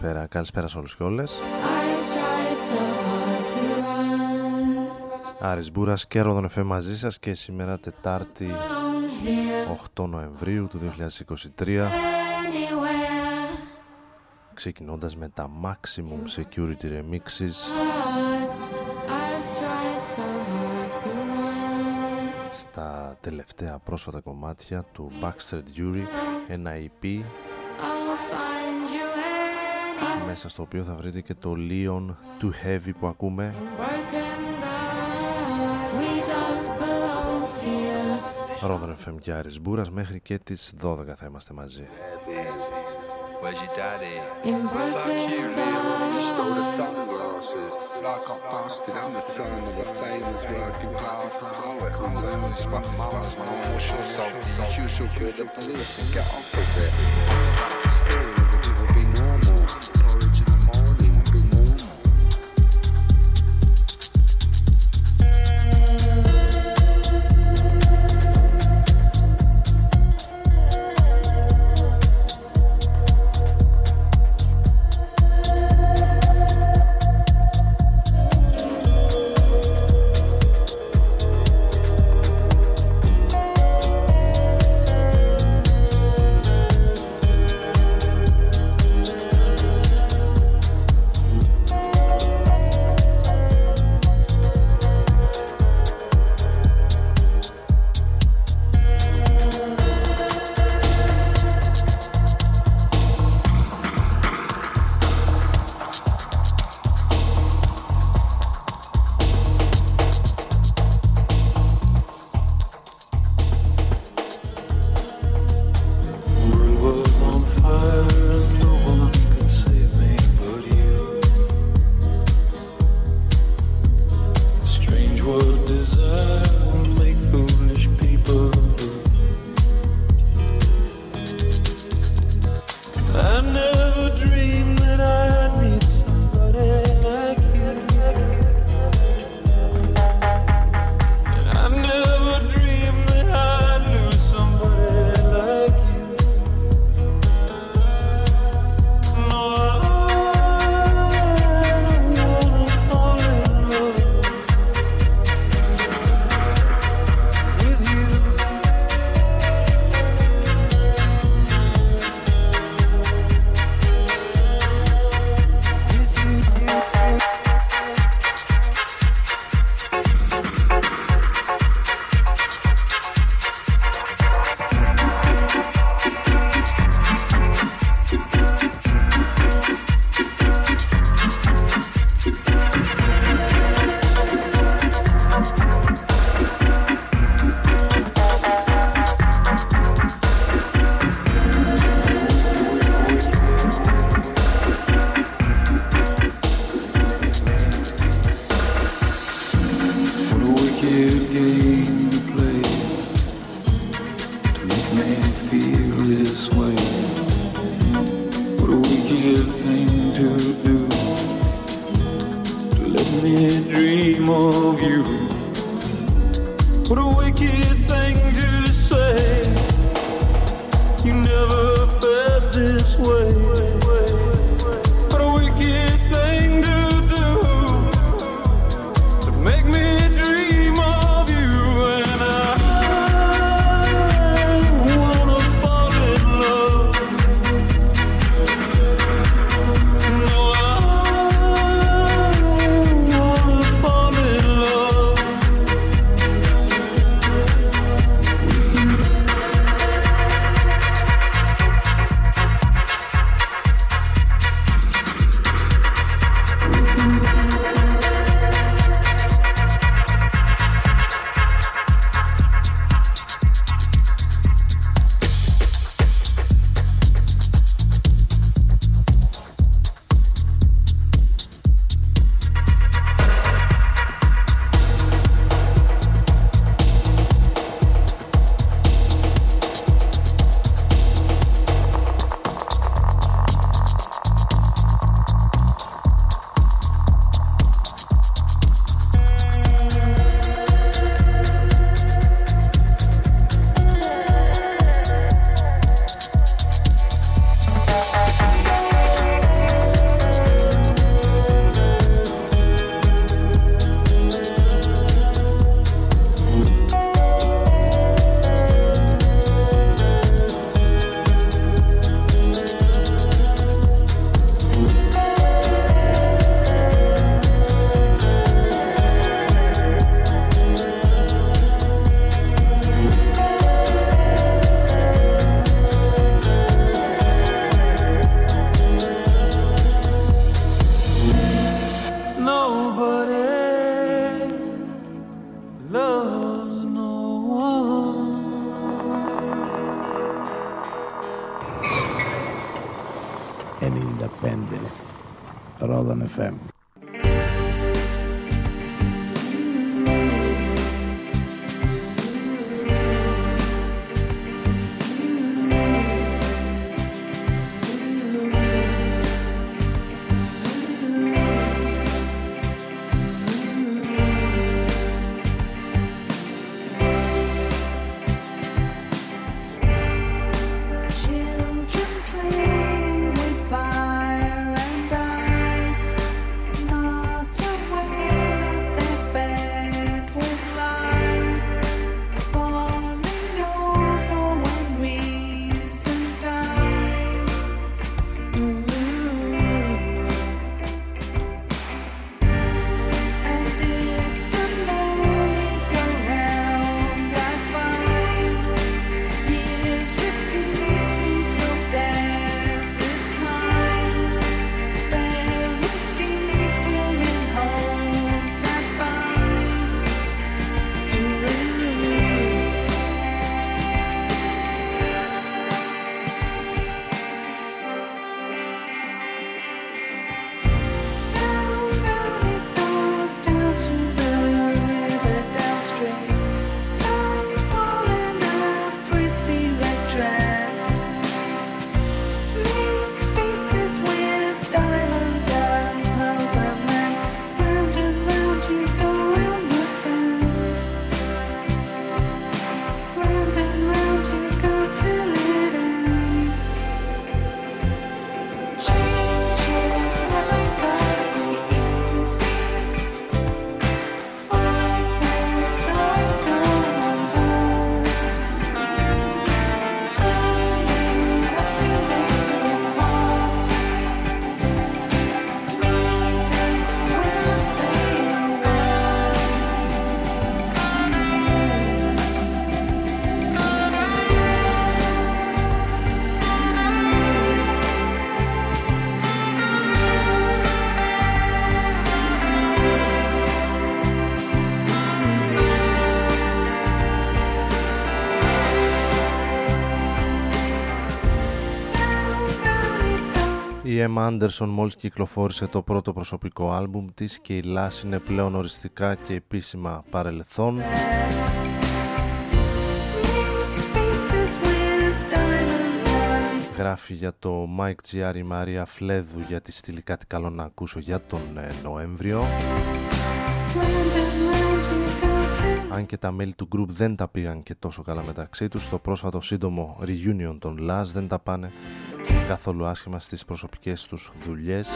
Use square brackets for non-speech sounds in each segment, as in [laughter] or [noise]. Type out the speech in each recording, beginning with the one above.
Καλησπέρα, καλησπέρα σε όλους και όλες. Άρης Μπούρας και Ρόδον Εφέ μαζί σας και σήμερα Τετάρτη 8 Νοεμβρίου του 2023 ξεκινώντας με τα Maximum Security Remixes. Στα τελευταία πρόσφατα κομμάτια του Baxter Dury ένα EP μέσα στο οποίο θα βρείτε και το Leon Too Heavy που ακούμε. Ρόδον FM και Άρης Μπούρας μέχρι και τις 12 θα είμαστε μαζί. Where's me dream of you. What a wicked thing to Emma Anderson μόλις κυκλοφόρησε το πρώτο προσωπικό άλμπουμ της και η Λάση είναι πλέον οριστικά και επίσημα παρελθόν. Γράφει για το Mike Giari η Μαρία Φλέδου για τη στήλη κάτι καλό να ακούσω για τον ε, Νοέμβριο. Αν και τα μέλη του group δεν τα πήγαν και τόσο καλά μεταξύ τους, το πρόσφατο σύντομο reunion των Last δεν τα πάνε καθόλου άσχημα στις προσωπικές τους δουλειές.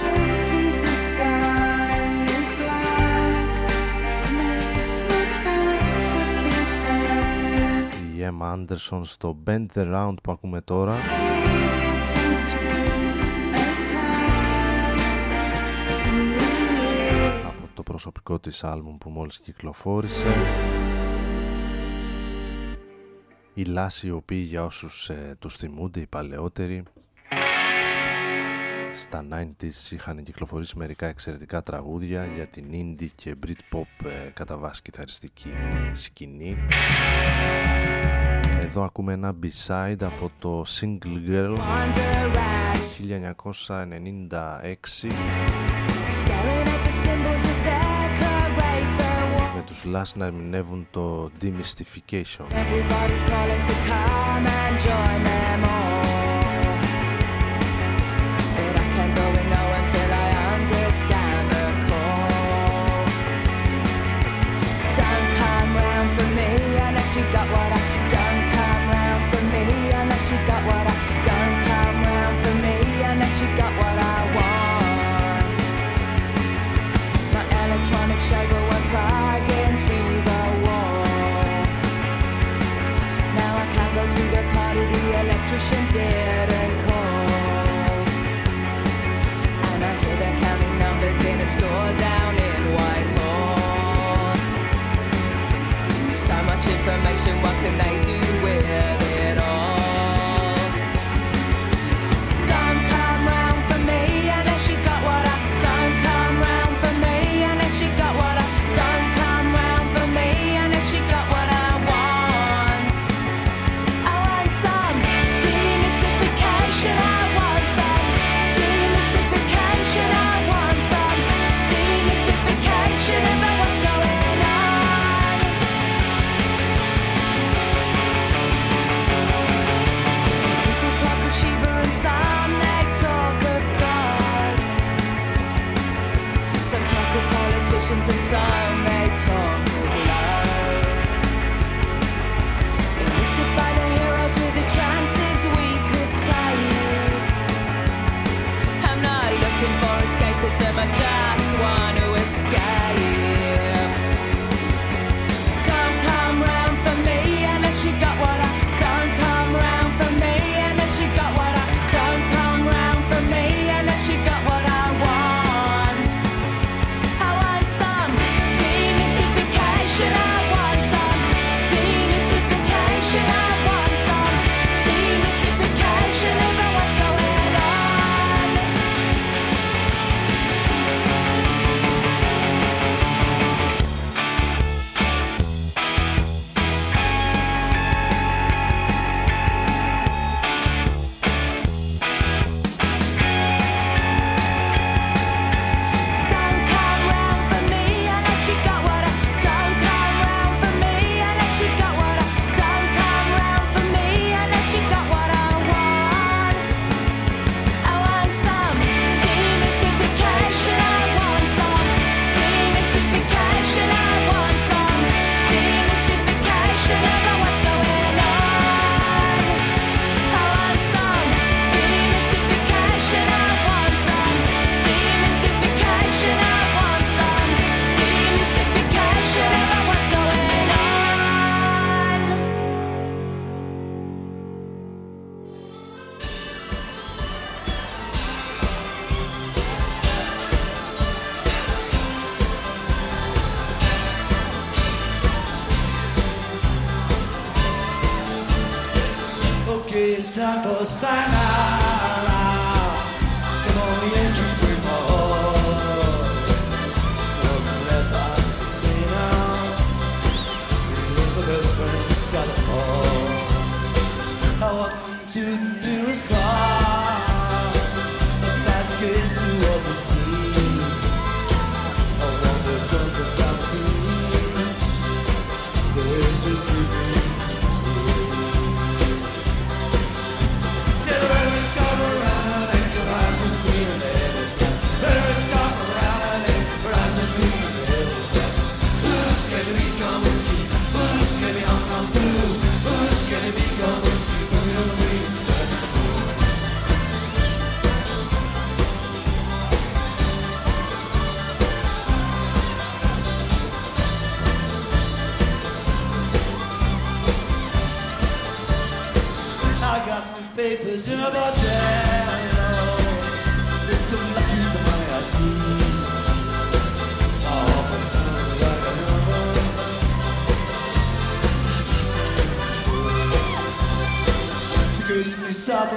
Η Emma Anderson στο Bend the Round που ακούμε τώρα από το προσωπικό της άλμπουμ που μόλις κυκλοφόρησε η Λάση οι οποίοι για όσους ε, τους θυμούνται οι παλαιότεροι στα 90s είχαν κυκλοφορήσει μερικά εξαιρετικά τραγούδια για την indie και Britpop ε, κατά βάση κιθαριστική σκηνή. Εδώ ακούμε ένα B-side από το Single Girl 1996 με τους Last να ερμηνεύουν το Demystification. you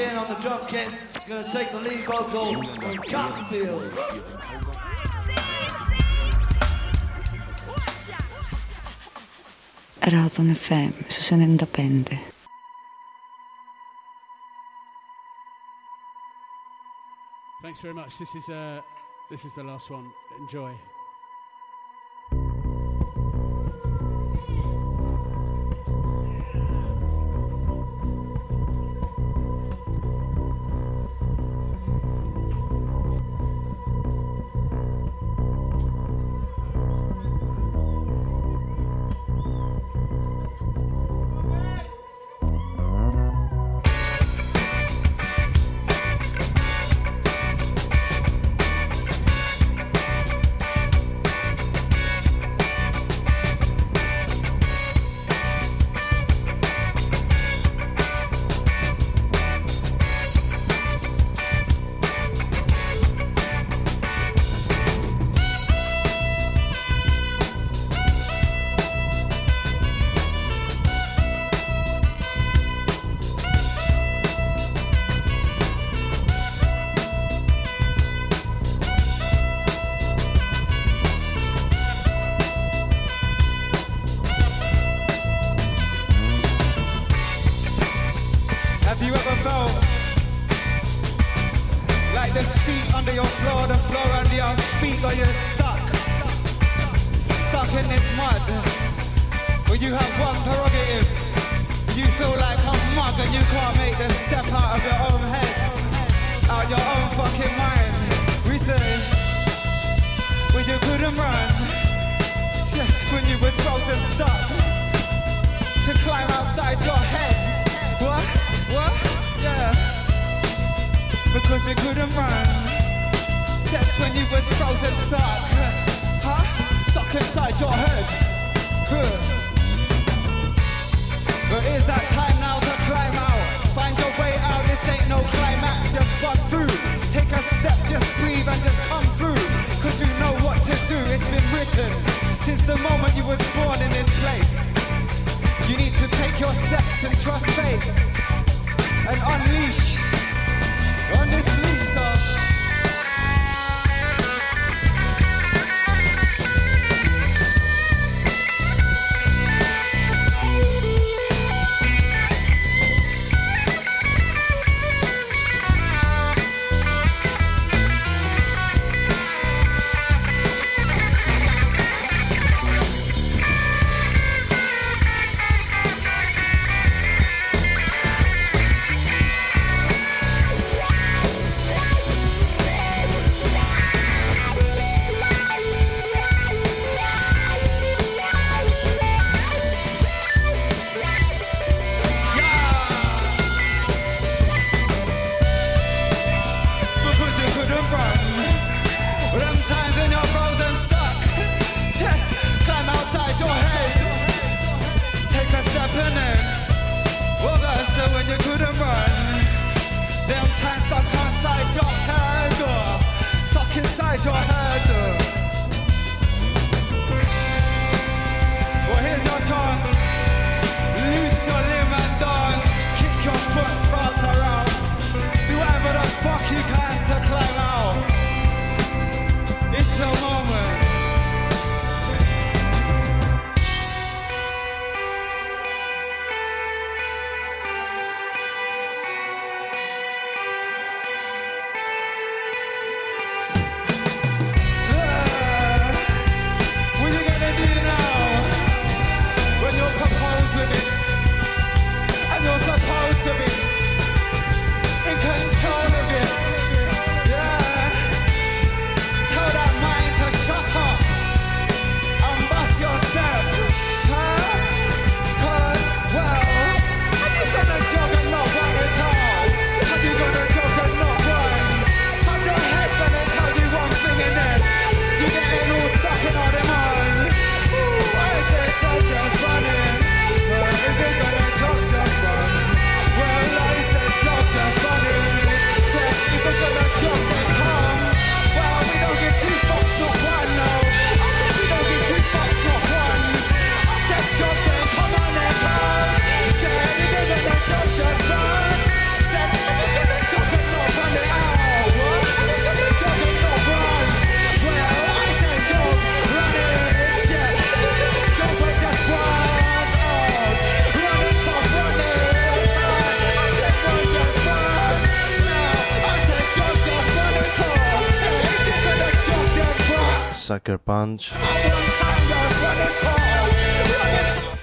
Chin on the drum kit is going to take the lead vocal from Cottonfield. Radon FM su 95. Thanks very much. This is, uh, this is the last one. Enjoy. When you was frozen stuck, to climb outside your head. What? What? Yeah. Because you couldn't run, just when you was frozen stuck, huh? Stuck inside your head. Huh. But is that time now to climb out? Find your way out, this ain't no climax, just bust through. Take a step, just breathe and just come through. Cause you know what to do, it's been written. Since the moment you was born in this place. You need to take your steps and trust fate. And unleash on this leash of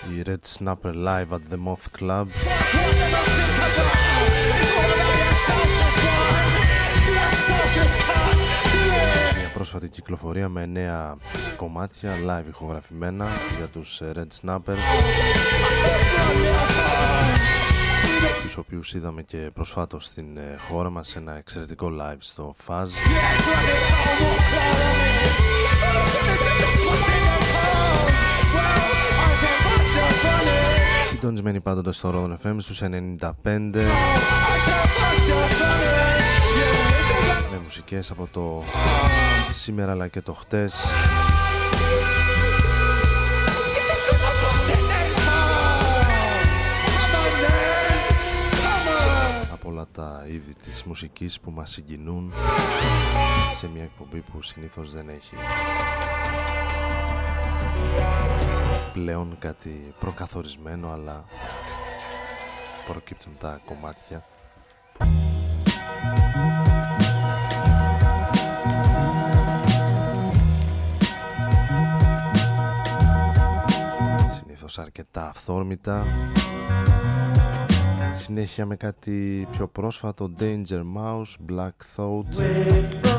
Η Red Snapper Live at the Moth Club, μια πρόσφατη κυκλοφορία με νέα κομμάτια live ηχογραφημένα για τους Red Snapper, τους οποίους είδαμε και προσφάτως στην ε, χώρα μας ένα εξαιρετικό live στο Fuzz συντονισμένοι πάντοτε στο Rodon FM στους 95 με μουσικές από το σήμερα αλλά και το χτες τα είδη της μουσικής που μας συγκινούν σε μια εκπομπή που συνήθως δεν έχει πλέον κάτι προκαθορισμένο αλλά προκύπτουν τα κομμάτια. Συνήθως αρκετά αυθόρμητα. Συνέχεια με κάτι πιο πρόσφατο Danger Mouse, Black Thought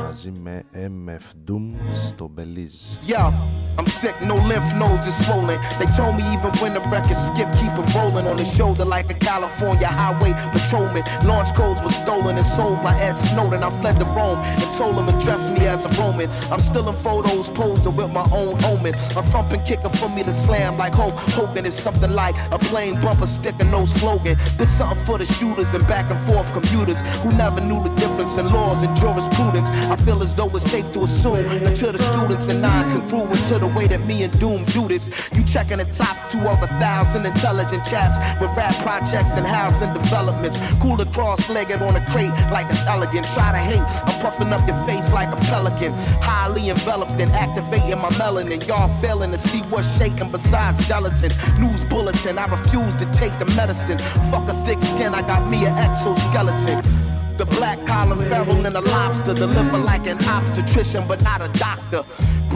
μαζί με MF Doom στο Belize. Yeah, I'm sick, no lymph nodes are swollen. They told me even when the record skip, keep it rolling on the shoulder like a California highway patrolman. Launch codes were stolen and sold by Ed Snowden. I fled to Rome and told him address me as a Roman. I'm still in photos posing with my own omen. A thumping kicker for me to slam like Hulk Hogan is something like a plain bumper sticker, no slogan. This something for the shooters and back and forth commuters who never knew the difference in laws and jurisprudence. I feel as though it's safe to assume that to the students and non-congruent to the way that me and Doom do this. You checking the top two of a thousand intelligent chaps with rap projects and housing developments. Cooler cross-legged on a crate like it's elegant. Try to hate, I'm puffing up your face like a pelican. Highly enveloped and activating my melanin. Y'all failing to see what's shaking besides gelatin. News bulletin, I refuse to take the medicine. Fuck a thick skin, I got me an exoskeleton. The black collar feral and a lobster. Deliver like an obstetrician, but not a doctor.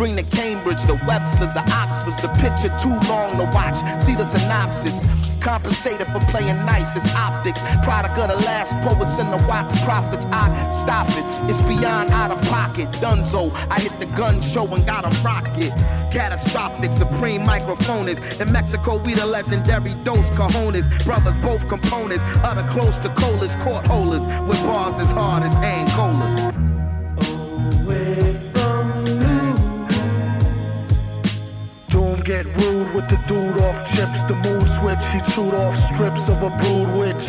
Bring the Cambridge, the Websters, the Oxfords. The picture too long to watch. See the synopsis. Compensated for playing nice. It's optics. Product of the last poets and the watch prophets. I stop it. It's beyond out of pocket. Dunzo. I hit the gun show and got a rocket. Catastrophic, supreme microphonist. In Mexico, we the legendary Dos Cajones. Brothers, both components. other close to colas, court holders. With bars as hard as Angolas. Get rude with the dude off chips. The mood switch, he chewed off strips of a brood witch.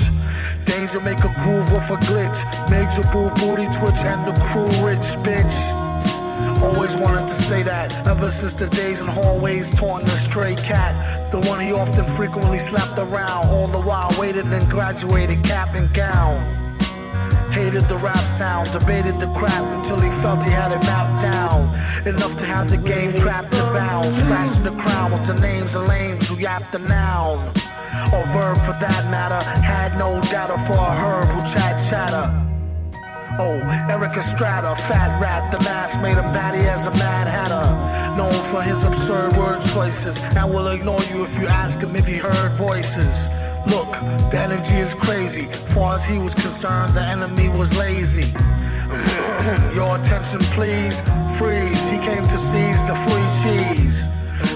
Danger make a groove off a glitch. Major boo booty twitch and the crew rich bitch. Always wanted to say that ever since the days in hallways taunting the stray cat. The one he often frequently slapped around. All the while waited and graduated cap and gown. Hated the rap sound, debated the crap until he felt he had it mapped down. Enough to have the game trapped and bound. Scratching the crown with the names of lames who yap the noun. Or verb for that matter. Had no data for a herb who chat chatter. Oh, Eric Estrada, fat rat, the mask made him batty as a mad hatter. Known for his absurd word choices, and will ignore you if you ask him if he heard voices. Look, the energy is crazy. Far as he was concerned, the enemy was lazy. [clears throat] Your attention, please. Freeze. He came to seize the free cheese.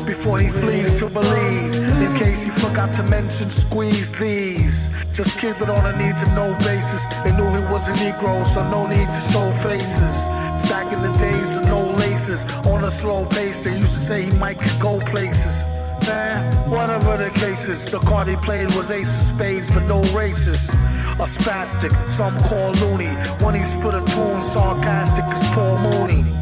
Before he flees to Belize, in case he forgot to mention, squeeze these. Just keep it on a need to know basis. They knew he was a Negro, so no need to show faces. Back in the days of no laces, on a slow pace, they used to say he might could go places. Man, whatever the cases, the card he played was ace of spades, but no races. A spastic, some call loony. When he split a tune, sarcastic as Paul Mooney.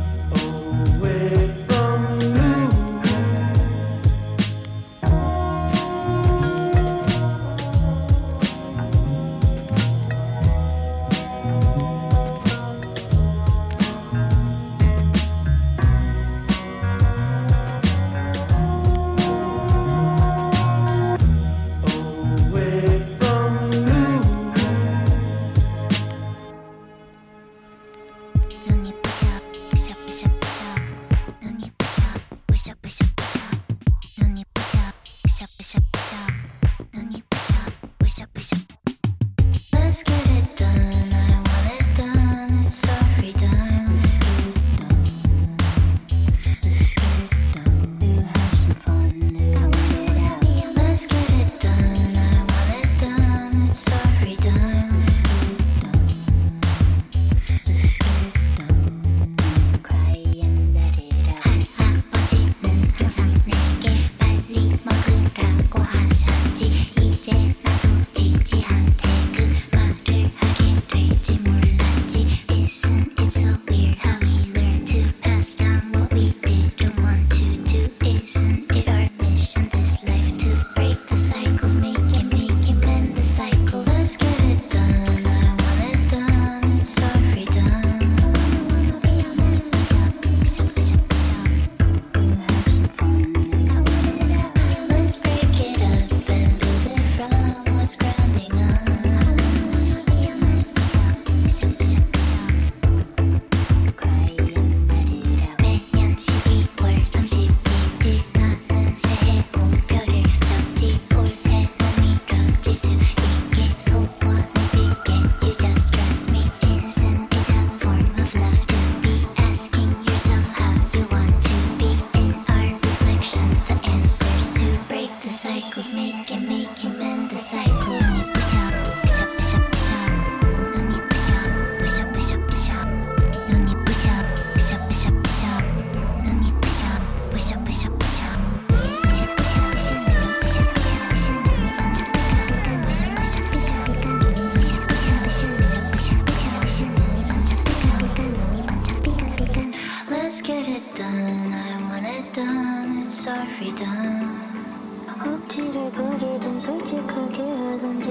Let's get it done. I want it done. It's our freedom. 억지를 부리든 솔직하게 하든지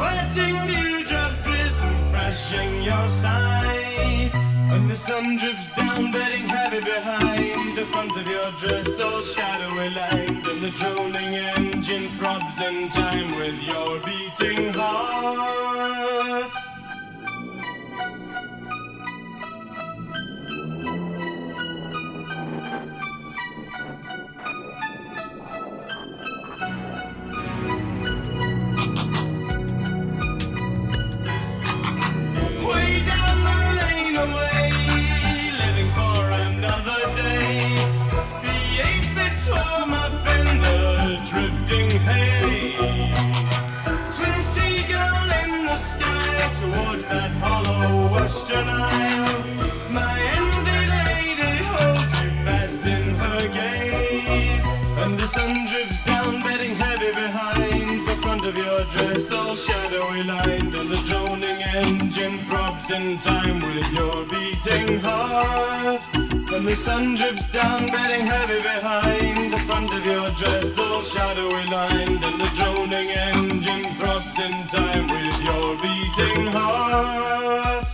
Sweating dewdrops glisten fresh in your side. And the sun drips down, bedding heavy behind the front of your dress, all shadowy lined. And the droning engine throbs in time with your beating heart. In time with your beating heart. When the sun drips down, bedding heavy behind the front of your dress, all shadowy lined, and the droning engine throbs in time with your beating heart.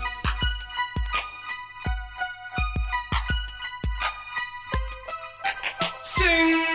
Sing,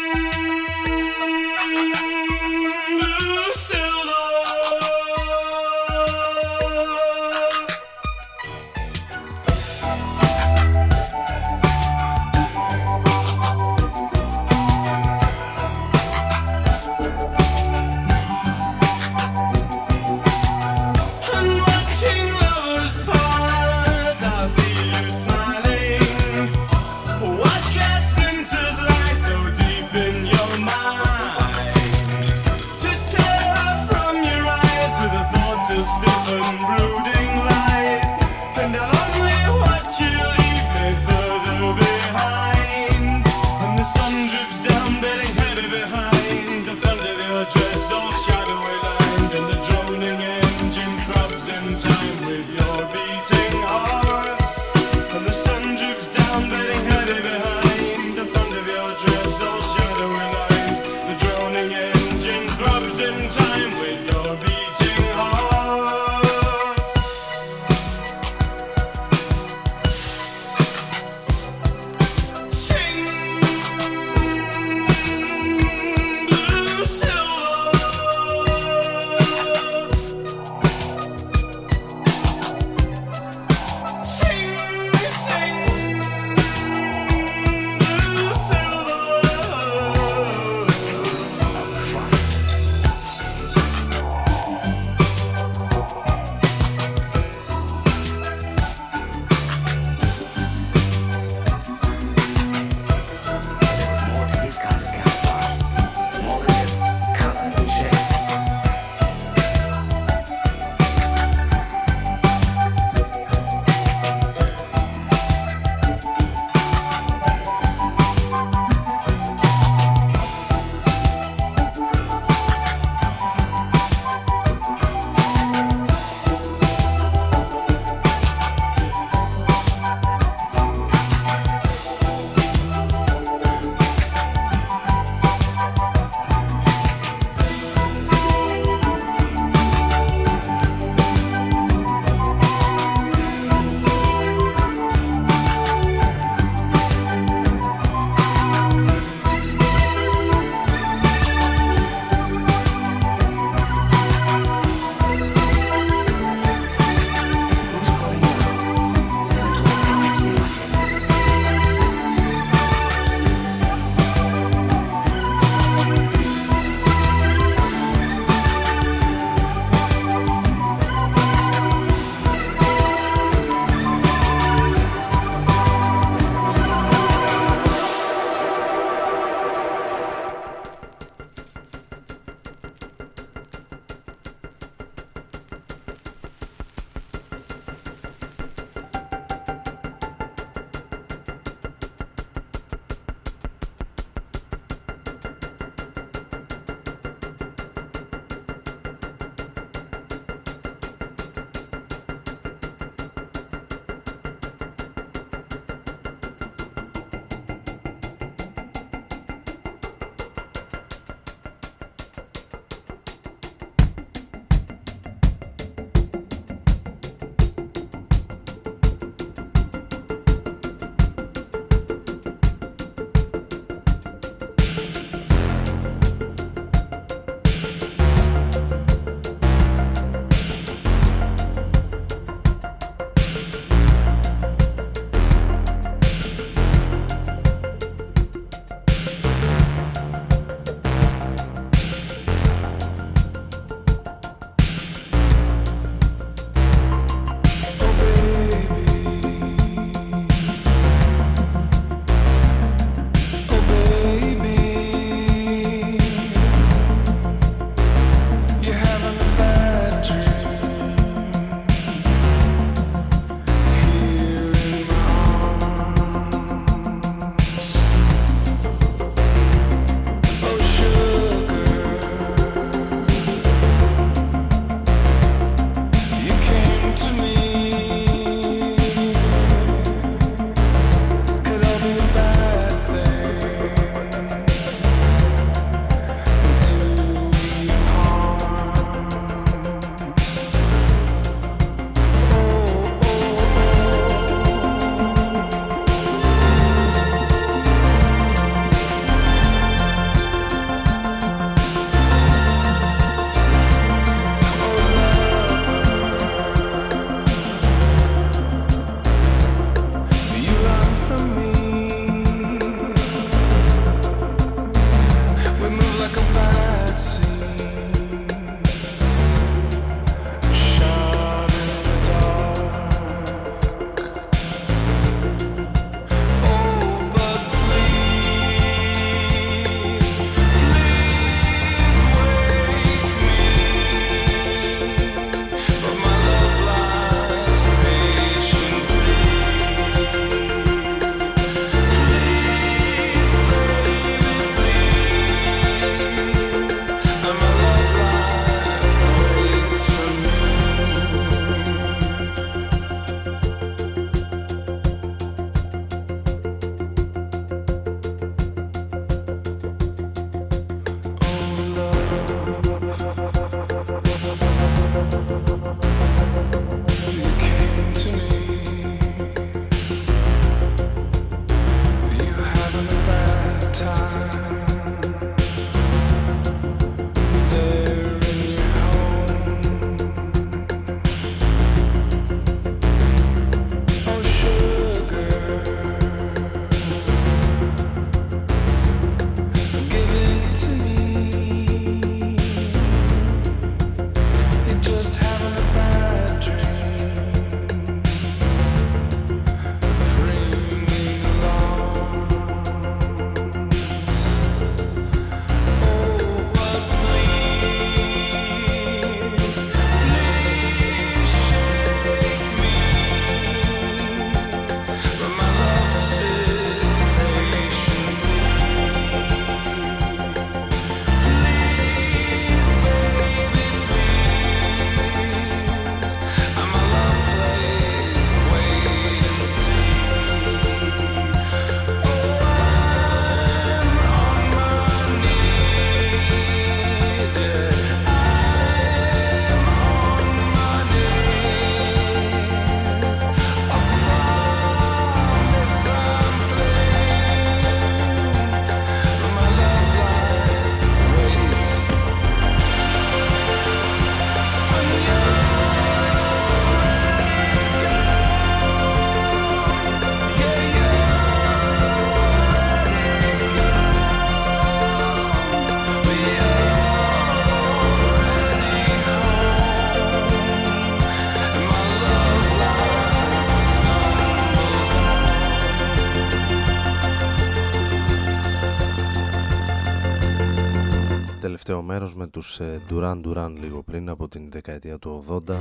μέρος με τους ε, Duran Duran λίγο πριν από την δεκαετία του 80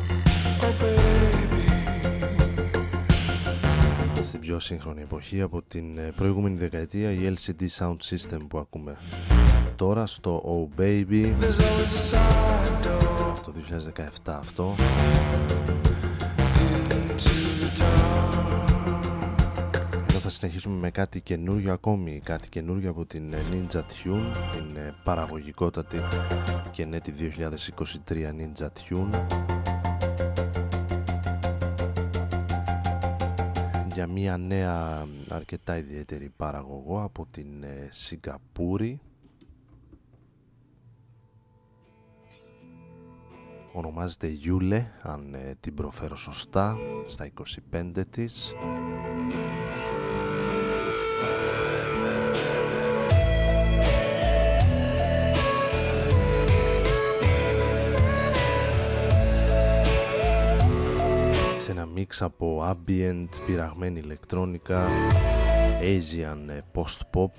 στην πιο σύγχρονη εποχή από την ε, προηγούμενη δεκαετία η LCD Sound System που ακούμε τώρα στο Oh Baby There's always a side door το 2017 αυτό into the dark. Εδώ θα συνεχίσουμε με κάτι καινούριο ακόμη, κάτι καινούριο από την ε, Ninja Tune, την ε, παραγωγικότατη και νέτη 2023 Ninja Tune. Για μια νέα αρκετά ιδιαίτερη παραγωγό από την ε, Σιγκαπούρη. Ονομάζεται Γιούλε, αν ε, την προφέρω σωστά, στα 25 της. Σε ένα μίξ από ambient, πειραγμένη ηλεκτρόνικα, Asian ε, post-pop.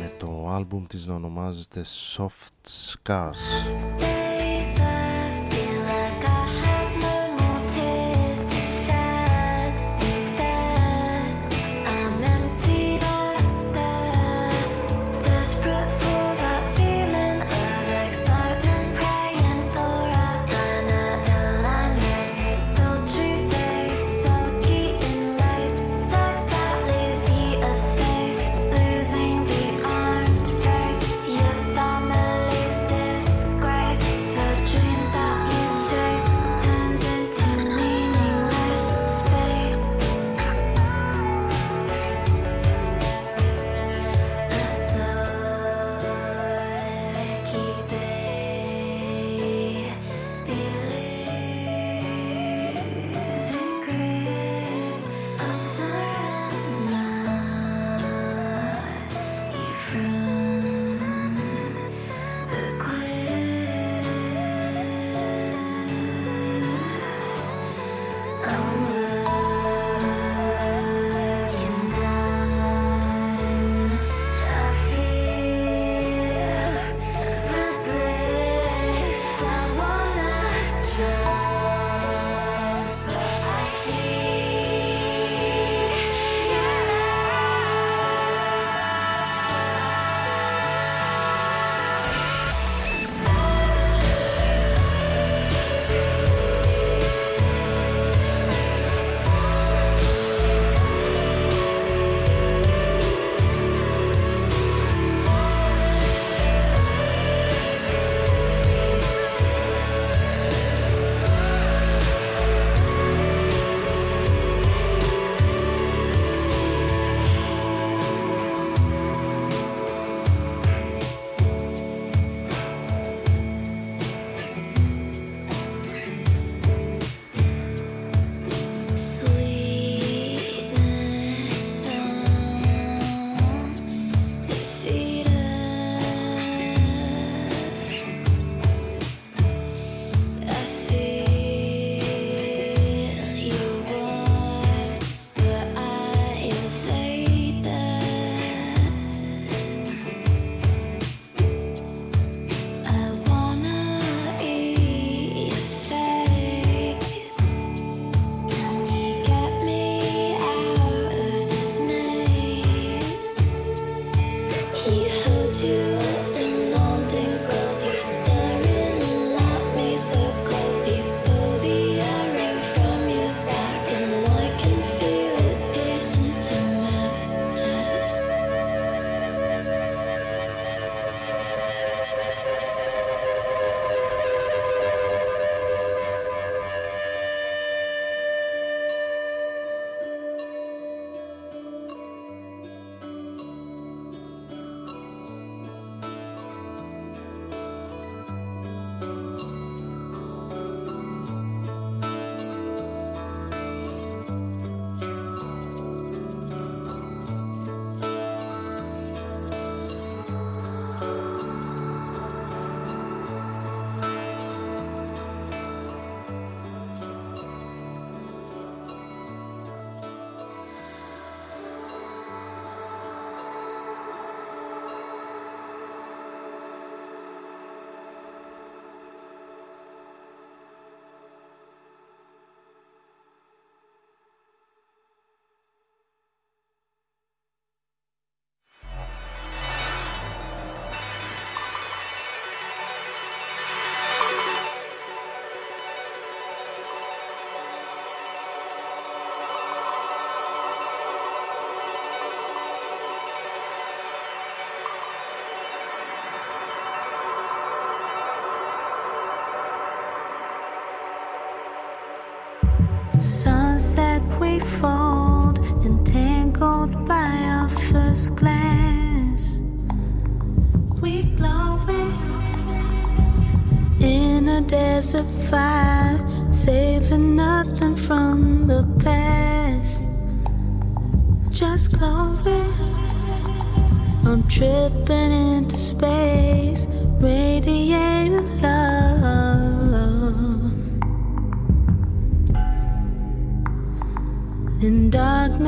Με το άλμπουμ της να ονομάζεται Soft Scars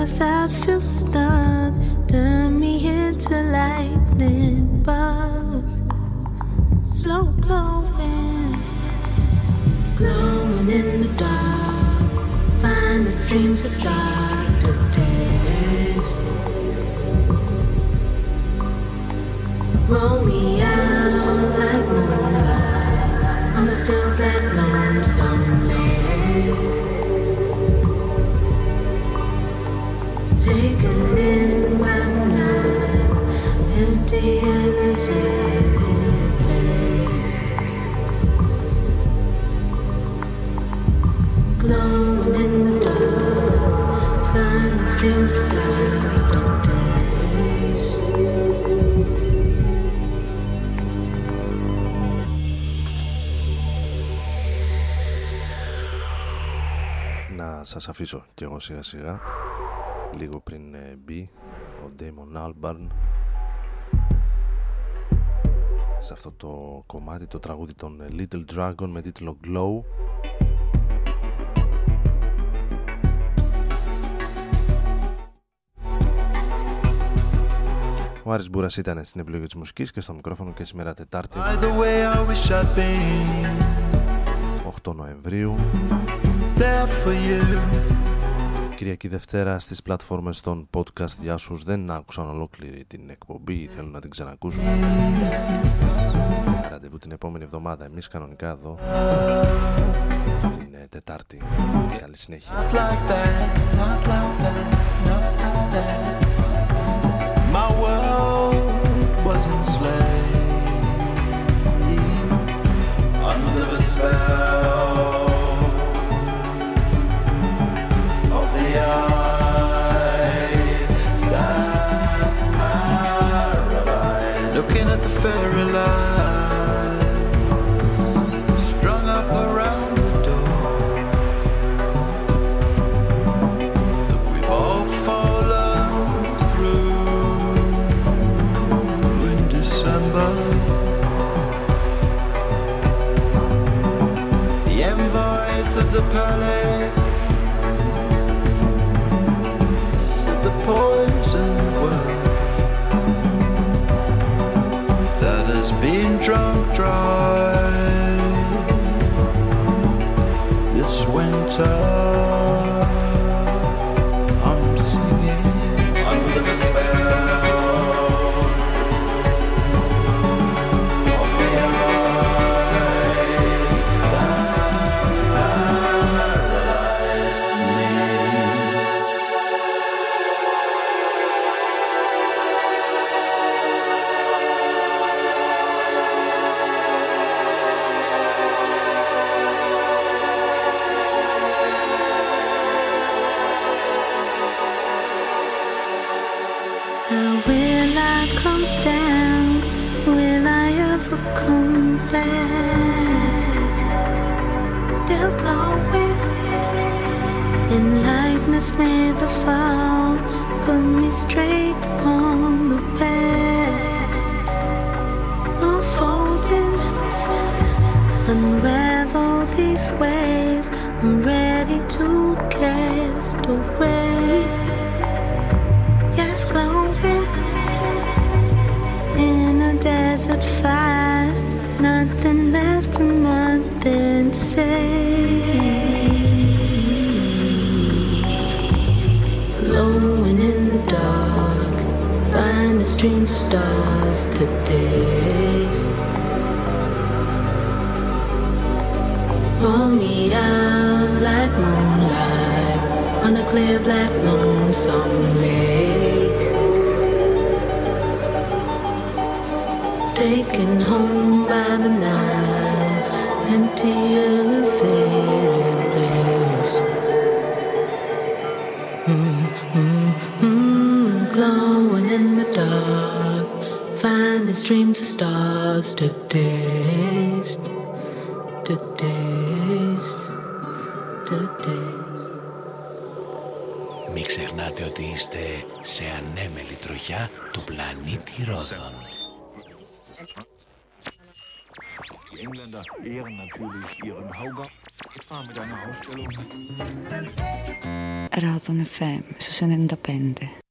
darkness, I feel stuck. Turn me into lightning. Slow glowing, glowing in the dark. Find the streams of stars to taste. Roll me out like moonlight on a still lonesome lake. Σας αφήσω κι εγώ σιγά σιγά λίγο πριν ε, μπει ο Damon Albarn σε αυτό το κομμάτι το τραγούδι των ε, Little Dragon με τίτλο Glow Ο Άρης Μπούρας ήταν στην επιλογή της μουσικής και στο μικρόφωνο και σήμερα Τετάρτη By the way, I wish I'd been 8 Νοεμβρίου there for you. Κυριακή Δευτέρα στις πλατφόρμες των podcast για όσους δεν άκουσαν ολόκληρη την εκπομπή ή θέλουν να την ξανακούσουν. Ραντεβού την επόμενη εβδομάδα εμείς κανονικά εδώ την ε, Τετάρτη. Καλή συνέχεια. Not like that, not like that, not like that. My world was enslaved under the spell unravel these ways. I'm ready to cast away. Streams of stars to taste. Roll me out like moonlight on a clear black lonesome lake. Taken home by the night, empty elevated Μην ξεχνάτε ότι είστε σε ανέμελη τροχιά του πλανήτη Ρόδων. Ρόδων FM, στους είναι.